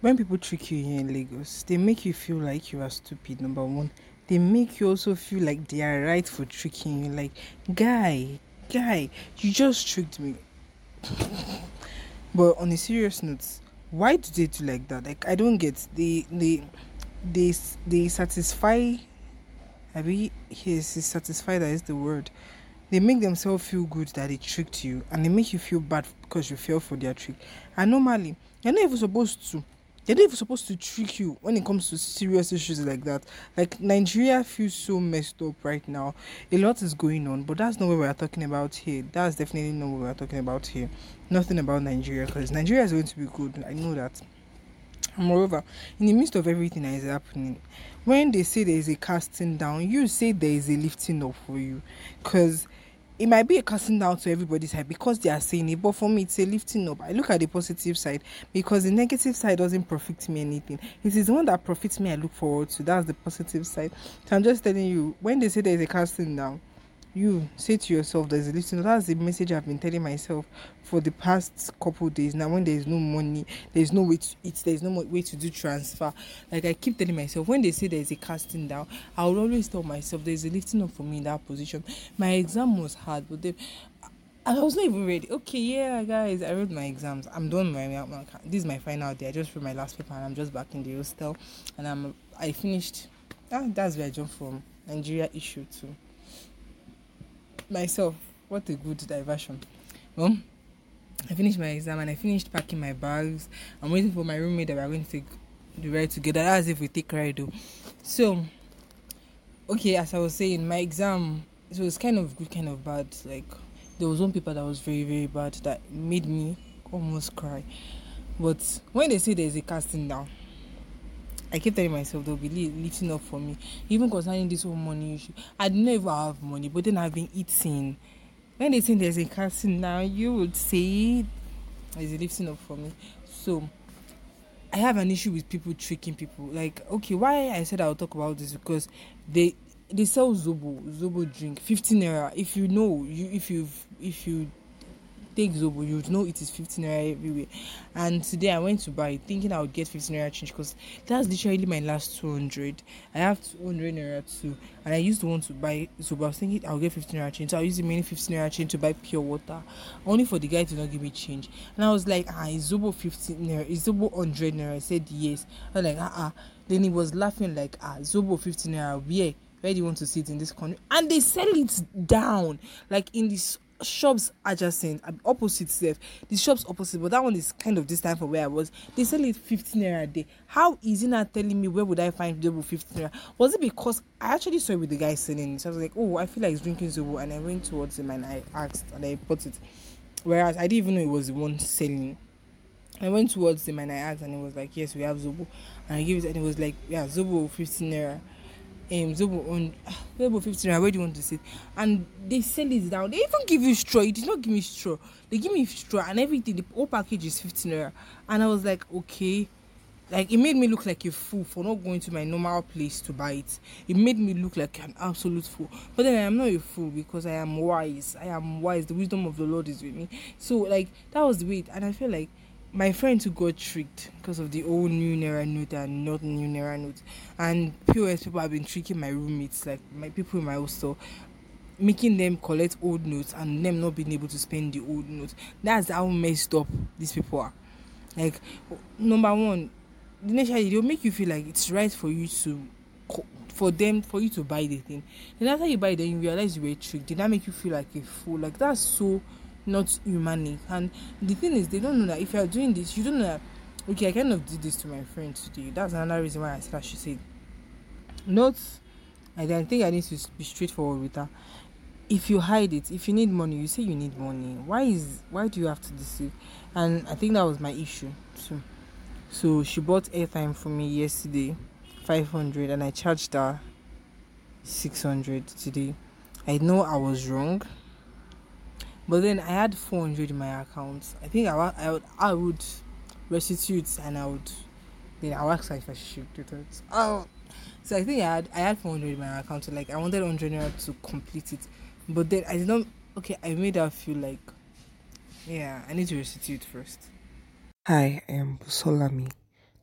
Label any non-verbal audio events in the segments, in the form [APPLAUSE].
when people trick you here in Lagos, they make you feel like you are stupid, number one. They make you also feel like they are right for tricking you. Like, guy, guy, you just tricked me. [LAUGHS] but on a serious note, why do they do like that? Like, I don't get. They, they, they, they satisfy. I mean, yes, satisfy. That is the word. They make themselves feel good that they tricked you, and they make you feel bad because you fell for their trick. And normally, you're not even supposed to they're not even supposed to trick you when it comes to serious issues like that. Like Nigeria feels so messed up right now. A lot is going on, but that's not what we're talking about here. That's definitely not what we're talking about here. Nothing about Nigeria because Nigeria is going to be good. I know that. Moreover, in the midst of everything that is happening, when they say there is a casting down, you say there is a lifting up for you. Because it might be a casting down to everybody's head because they are saying it, but for me, it's a lifting up. I look at the positive side because the negative side doesn't profit me anything. It is the one that profits me, I look forward to. That's the positive side. So I'm just telling you, when they say there's a casting down, you say to yourself there's a listen that's the message i've been telling myself for the past couple days now when there's no money there's no way to eat there's no way to do transfer like i keep telling myself when they say there's a casting down i will always tell myself there's a lifting up for me in that position my exam was hard but I was not even ready. Okay, yeah, guys, I wrote my exams. I'm done my, my this is my final day. I just wrote my last paper and I'm just back in the hostel, and I'm I finished. Ah, that's where I jumped from Nigeria issue too myself. What a good diversion. Well, I finished my exam and I finished packing my bags. I'm waiting for my roommate that we're going to take the ride together. As if we take ride though. So, okay, as I was saying, my exam it was kind of good, kind of bad. Like there was one paper that was very, very bad that made me almost cry. But when they say there's a casting down, I keep telling myself they'll be lifting up for me. Even concerning this whole money issue, I even have money, but then I've been eating. When they say there's a casting now, you would say there's a lifting up for me. So I have an issue with people tricking people. Like, okay, why I said I'll talk about this because they they sell Zobo, Zobo drink, 15 naira. If you know, you if you if you take Zobo, you know it is 15 naira everywhere. And today I went to buy thinking I would get 15 naira change because that's literally my last 200. I have 200 naira too, and I used to want to buy Zobo. I was thinking I'll get 15 naira change, so I used the remaining 15 naira change to buy pure water, only for the guy to not give me change. And I was like, ah, is Zobo 15 naira? Is Zobo 100 naira? I said yes. I was like, ah, ah. Then he was laughing like, ah, Zobo 15 naira, where? Where do you want to sit in this country? And they sell it down, like in this shops adjacent um, opposite self. The shops opposite but that one is kind of this time for where i was. They sell it 15 naira a day. How is he not telling me where would i find double 15 naira? Was it because i actually saw it with the guy selling it? So i was like oh i feel like he's drinking zobo. And i went towards him and i asked and i bought it. Whereas i didn't even know it was the one selling. I went towards him and I asked, and he was like, "Yes, we have Zobo," and I gave it, and he was like, "Yeah, Zobo, fifteen naira." Um zobo on zobo fifty naira where do you want to sit? And they sell it down. They even give you straw. It did not give me straw. They give me straw and everything. The whole package is fifty naira. And i was like okay. Like it made me look like a fool for not going to my normal place to buy it. It made me look like an absolute fool. But then i am not a fool because i am wise. I am wise. The wisdom of the lord is with me. So like that was the way and i feel like my friends who got tricked because of the old new Naira note and not new Naira note. And POS people have been tricking my roommates, like my people in my hostel, making them collect old notes and them not being able to spend the old notes. That's how messed up these people are. Like, number one, initially they'll make you feel like it's right for you to for them for you to buy the thing. Then after you buy it, then you realize you were tricked. Did that make you feel like a fool? Like that's so not humanic. And the thing is, they don't know that if you are doing this, you don't know that. Okay, I kind of did this to my friend today. That's another reason why I said I should say. Not, I think I need to be straightforward with her. If you hide it, if you need money, you say you need money. Why is why do you have to deceive? And I think that was my issue too. So she bought airtime for me yesterday, five hundred, and I charged her six hundred today. I know I was wrong but then I had 400 in my account. I think I, I, would, I would restitute and I would then I would ask her if I should do that. Oh, so I think I had I had 400 in my account. So like I wanted 100 naira to complete it, but then I did not. Okay, I made her feel like, yeah, I need to restitute first. Hi, I am Busolami.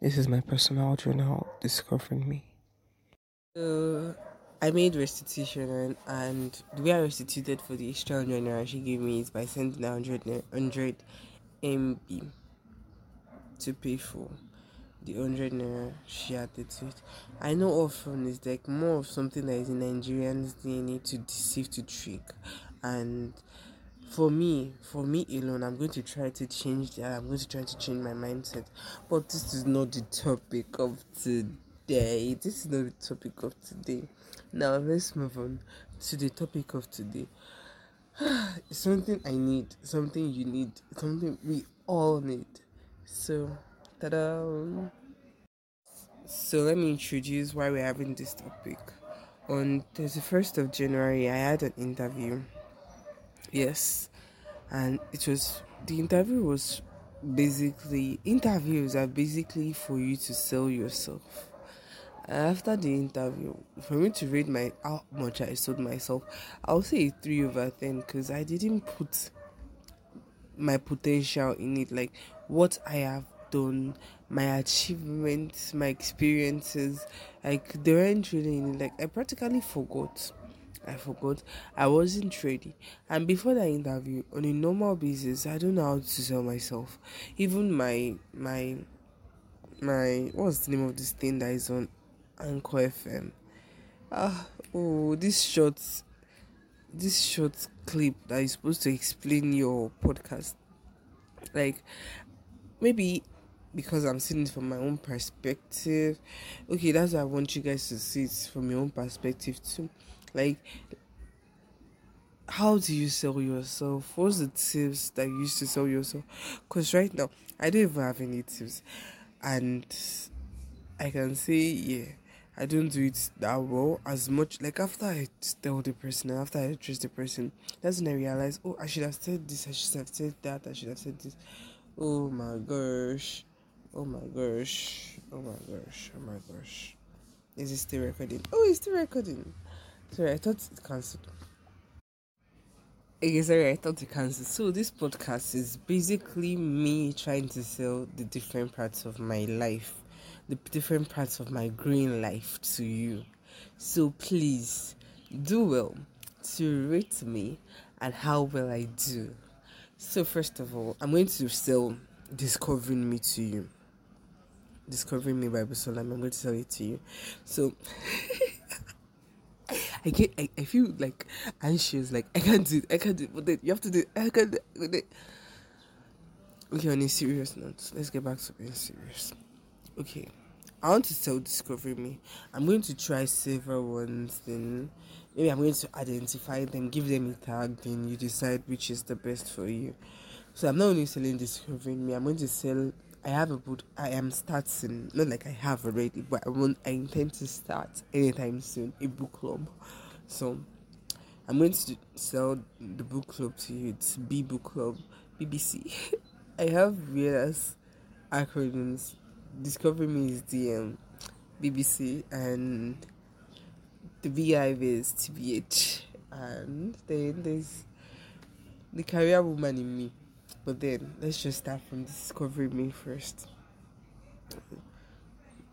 This is my personal journal discovering me. So I made restitution and, and the way I restituted for the extra 100 naira she gave me is by sending 100, 100 MB to pay for the 100 naira she added to it. I know often it's like more of something that is in Nigerians' DNA to deceive, to trick. And for me, for me alone, I'm going to try to change that. I'm going to try to change my mindset. But this is not the topic of today. This is not the topic of today. Now let's move on to the topic of today. [SIGHS] something I need, something you need, something we all need. So, ta-da! So let me introduce why we're having this topic. On 31st of January, I had an interview. Yes, and it was the interview was basically interviews are basically for you to sell yourself after the interview, for me to rate my how much I sold myself, I'll say three over ten because I didn't put my potential in it, like what I have done, my achievements, my experiences. Like they weren't really in it. Like I practically forgot. I forgot. I wasn't ready. And before that interview, on a normal basis, I don't know how to sell myself. Even my my my what's the name of this thing that is on Anchor FM. Ah, oh, this short, this short clip that is supposed to explain your podcast. Like, maybe because I'm seeing it from my own perspective. Okay, that's why I want you guys to see it from your own perspective too. Like, how do you sell yourself? What's the tips that you use to sell yourself? Because right now, I don't even have any tips. And I can say, yeah, I don't do it that well as much. Like after I tell the person, after I address the person, that's when I realize, oh, I should have said this, I should have said that, I should have said this. Oh my gosh, oh my gosh, oh my gosh, oh my gosh. Is it still recording? Oh, it's still recording. Sorry, I thought it cancelled. Okay, sorry, I thought it cancelled. So this podcast is basically me trying to sell the different parts of my life the different parts of my green life to you. So please do well to rate me and how well I do. So, first of all, I'm going to sell Discovering Me to you. Discovering Me by Busola. I'm going to sell it to you. So, [LAUGHS] I get, I, I feel like anxious, like I can't do it, I can't do it, but then you have to do it, I can't do it. Okay, on a serious note, let's get back to being serious. Okay, I want to sell Discovery Me. I'm going to try several ones, then maybe I'm going to identify them, give them a tag, then you decide which is the best for you. So I'm not only selling Discovery Me, I'm going to sell. I have a book. I am starting, not like I have already, but I want. I intend to start anytime soon a book club. So I'm going to sell the book club to you. It's B Book Club, BBC. [LAUGHS] I have various acronyms Discovery Me is the um, BBC and the Beehive is TBH and then there's the career woman in me. But then let's just start from Discovery Me first.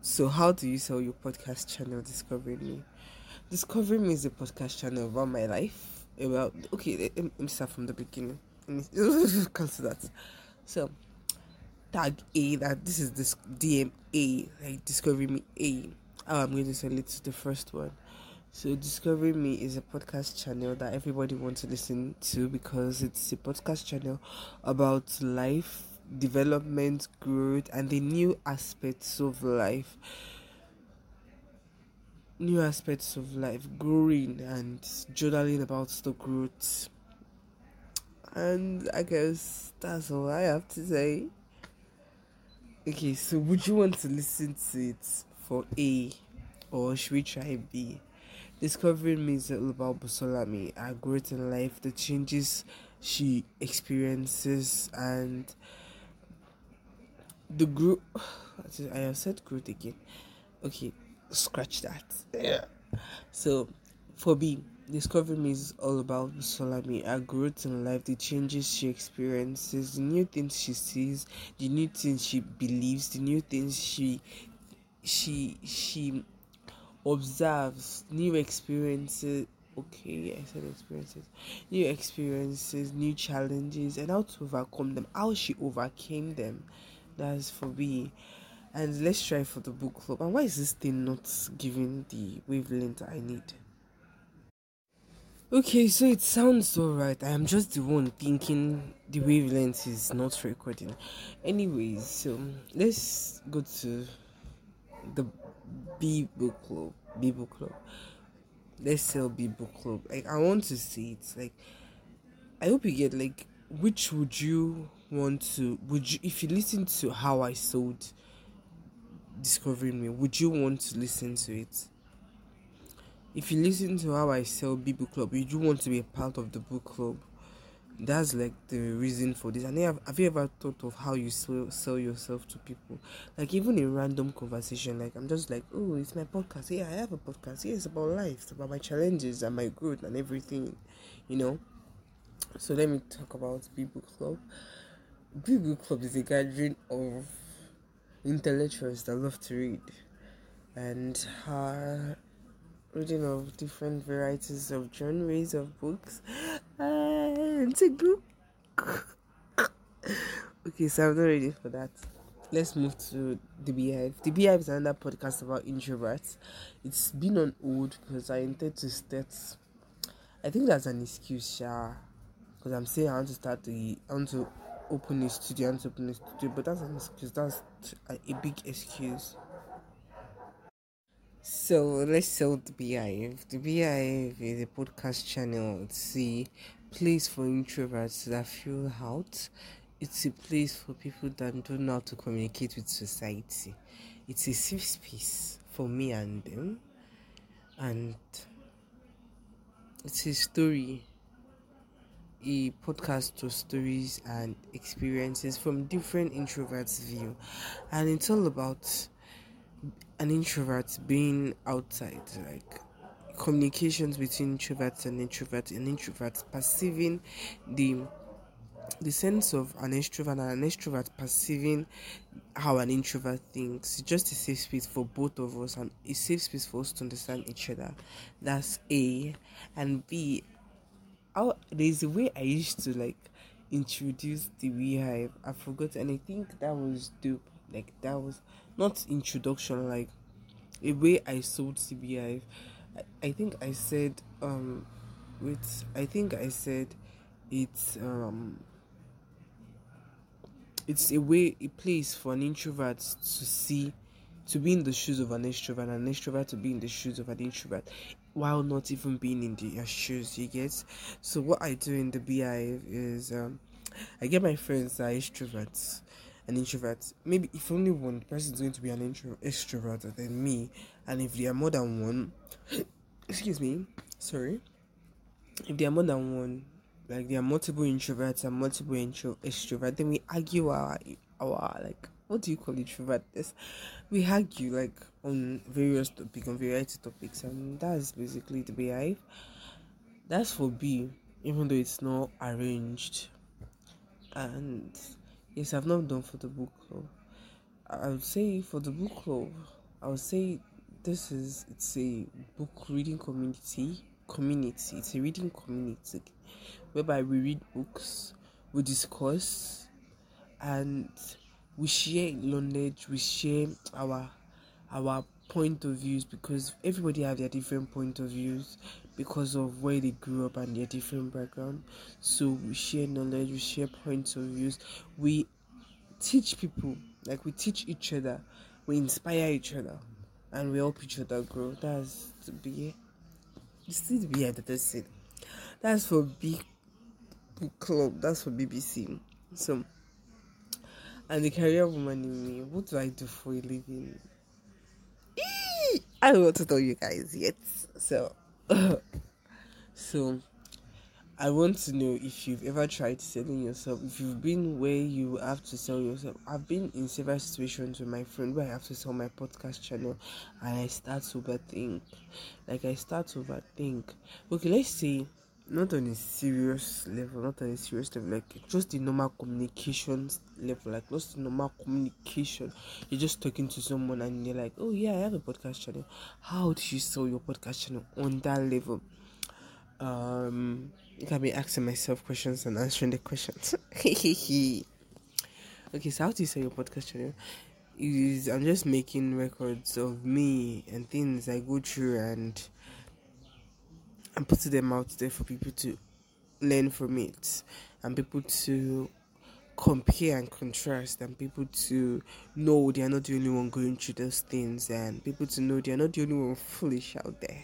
So how do you sell your podcast channel Discovery Me? Discovery Me is a podcast channel about my life. About okay, let me start from the beginning. [LAUGHS] Cancel that. So tag A that this is this DMA, like Discovery Me A. Oh, I'm going to send it to the first one. So, Discovery Me is a podcast channel that everybody wants to listen to because it's a podcast channel about life, development, growth, and the new aspects of life. New aspects of life, growing and journaling about the growth. And I guess that's all I have to say. Okay, so would you want to listen to it for A or should we try B? Discovering me is all about Busolami, her growth in life, the changes she experiences, and the growth. I have said growth again. Okay, scratch that. Yeah. So, for B, Discovery Me is all about Solami, her growth in life, the changes she experiences, the new things she sees, the new things she believes, the new things she she she observes, new experiences. Okay, I said experiences, new experiences, new challenges, and how to overcome them. How she overcame them. That's for me. And let's try for the book club. And why is this thing not giving the wavelength I need? Okay, so it sounds alright. I am just the one thinking the wavelength is not recording. Anyways, so let's go to the B book club. B book club. Let's sell B book club. Like I want to see it. Like I hope you get like which would you want to would you if you listen to how I sold discovering me, would you want to listen to it? If you listen to how I sell B book club, you do want to be a part of the book club. That's like the reason for this. And have, have you ever thought of how you sell, sell yourself to people? Like even in random conversation, like I'm just like, oh, it's my podcast. Yeah, I have a podcast. Yeah, it's about life, it's about my challenges and my growth and everything, you know. So let me talk about B book club. B book club is a gathering of intellectuals that love to read, and her reading of different varieties of genres of books and to go. [LAUGHS] okay, so I'm not ready for that. Let's move to the Beehive. The Beehive is another podcast about introverts. It's been on hold because I intend to start. I think that's an excuse, yeah. Because I'm saying I want to start the. I want to open a studio. I want to open a studio, but that's an excuse. That's a, a big excuse. So let's sell the Beehive. The Beehive is a podcast channel. It's a place for introverts that feel out. It's a place for people that don't know how to communicate with society. It's a safe space for me and them. And it's a story, a podcast of stories and experiences from different introverts' view. And it's all about an introvert being outside, like communications between introverts and introverts, and introverts perceiving the the sense of an extrovert and an extrovert perceiving how an introvert thinks. just a safe space for both of us and a safe space for us to understand each other. That's A. And B, how, there's a way I used to like introduce the beehive. I forgot and I think that was dope. Like that was not introduction, like a way I sold CBI. I, I think I said um with I think I said it's um it's a way a place for an introvert to see to be in the shoes of an extrovert and an extrovert to be in the shoes of an introvert while not even being in their shoes you get so what i do in the beehive is um i get my friends that are extroverts an introvert. Maybe if only one person is going to be an intro extrovert than me, and if there are more than one, [COUGHS] excuse me, sorry, if there are more than one, like there are multiple introverts and multiple intro extroverts, then we argue our our like what do you call introvert? This we argue like on various topics on variety topics, and that's basically the beehive. That's for B, even though it's not arranged, and Yes, I've not done for the book club. I would say for the book club, I would say this is it's a book reading community. Community. It's a reading community whereby we read books, we discuss, and we share knowledge. We share our our point of views because everybody have their different point of views because of where they grew up and their different background. So we share knowledge, we share points of views, we teach people, like we teach each other, we inspire each other, and we help each other grow. That's to be it. you the be that I said. That's for big book club, that's for BBC. So and the career woman in me, what do I do for a living? I don't want to tell you guys yet. So [LAUGHS] so I want to know if you've ever tried selling yourself. If you've been where you have to sell yourself. I've been in several situations with my friend where I have to sell my podcast channel, and I start to overthink. Like I start to overthink. Okay, let's say not on a serious level, not on a serious level, like just the normal communications level, like just the normal communication. You're just talking to someone and you're like, oh yeah, I have a podcast channel. How do you sell your podcast channel on that level? Um, can be asking myself questions and answering the questions. [LAUGHS] okay, so how do you sell your podcast channel? Is I'm just making records of me and things I go through and and putting them out there for people to learn from it and people to compare and contrast and people to know they are not the only one going through those things and people to know they are not the only one foolish out there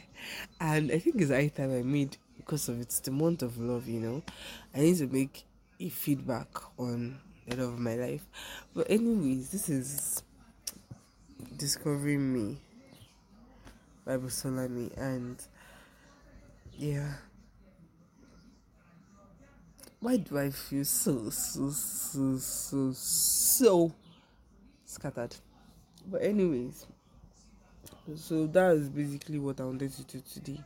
and i think it's high time i made because of it's the month of love, you know. I need to make a feedback on the love of my life. But anyways, this is discovering me by Busolami and yeah. Why do I feel so so so so so scattered? But anyways, so that is basically what I wanted to do today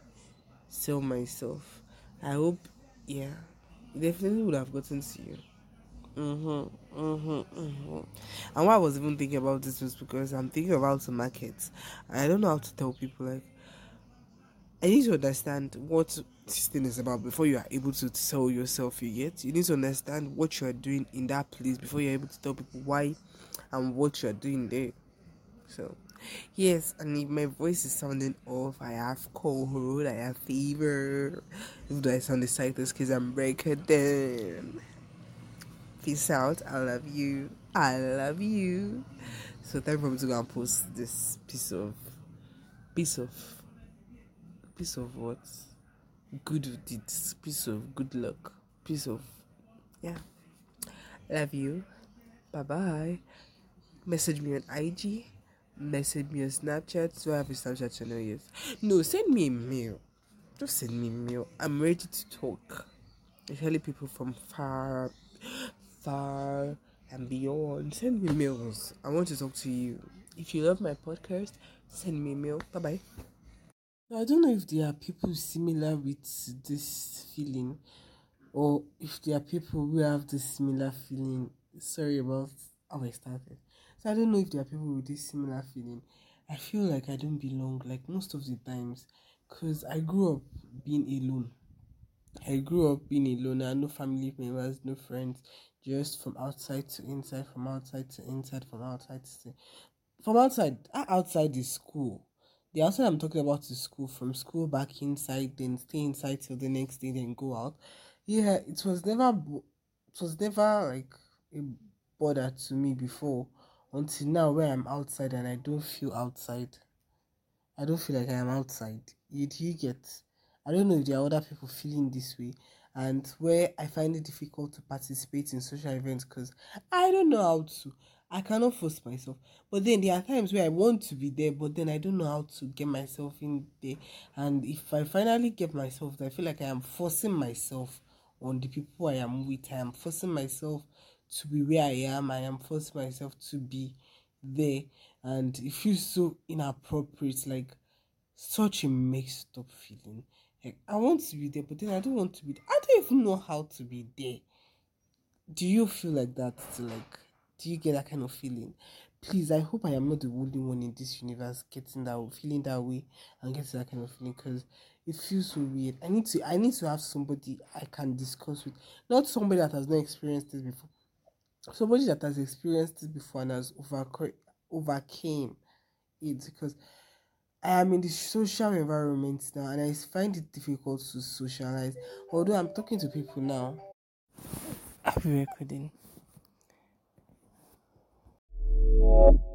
sell myself. I hope, yeah, definitely would have gotten to you. Mm-hmm, mm-hmm, mm-hmm. And why I was even thinking about this was because I'm thinking about the market. I don't know how to tell people like I need to understand what this thing is about before you are able to sell yourself. You get you need to understand what you are doing in that place before you're able to tell people why and what you are doing there. So Yes, and if my voice is sounding off, I have cold, I have fever. If I sound excited, because I'm breaking down. Peace out. I love you. I love you. So time for me to go and post this piece of piece of piece of what? Good deeds, piece of good luck, piece of yeah. Love you. Bye bye. Message me on IG message me on Snapchat. Do I have a Snapchat channel? Yes. No, send me a mail. Just send me a mail. I'm ready to talk. Especially people from far, far and beyond. Send me mails. I want to talk to you. If you love my podcast, send me a mail. Bye bye. I don't know if there are people similar with this feeling, or if there are people who have this similar feeling. Sorry about how I started. So I don't know if there are people with this similar feeling. I feel like I don't belong, like most of the times, because I grew up being alone. I grew up being alone. I had no family members, no friends, just from outside to inside, from outside to inside, from outside to from outside. Outside is school. The outside I'm talking about is school. From school back inside, then stay inside till the next day, then go out. Yeah, it was never. It was never like a bother to me before until now where I'm outside and I don't feel outside. I don't feel like I am outside. You, do you get? I don't know if there are other people feeling this way, and where I find it difficult to participate in social events because I don't know how to. I cannot force myself. But then there are times where I want to be there, but then I don't know how to get myself in there. And if I finally get myself I feel like I am forcing myself on the people I am with. I am forcing myself to be where I am. I am forcing myself to be there, and it feels so inappropriate, like such a mixed up feeling. Like I want to be there, but then I don't want to be. There. I don't even know how to be there. Do you feel like that? Like, do you get that kind of feeling? Please, I hope I am not the only one in this universe getting that feeling that way and getting that kind of feeling because it feels so weird. I need to I need to have somebody I can discuss with, not somebody that has not experienced this before somebody that has experienced this before and has overcome overcame it because I am in the social environment now and I find it difficult to socialize. Although I'm talking to people now. I'll be recording. Thank you.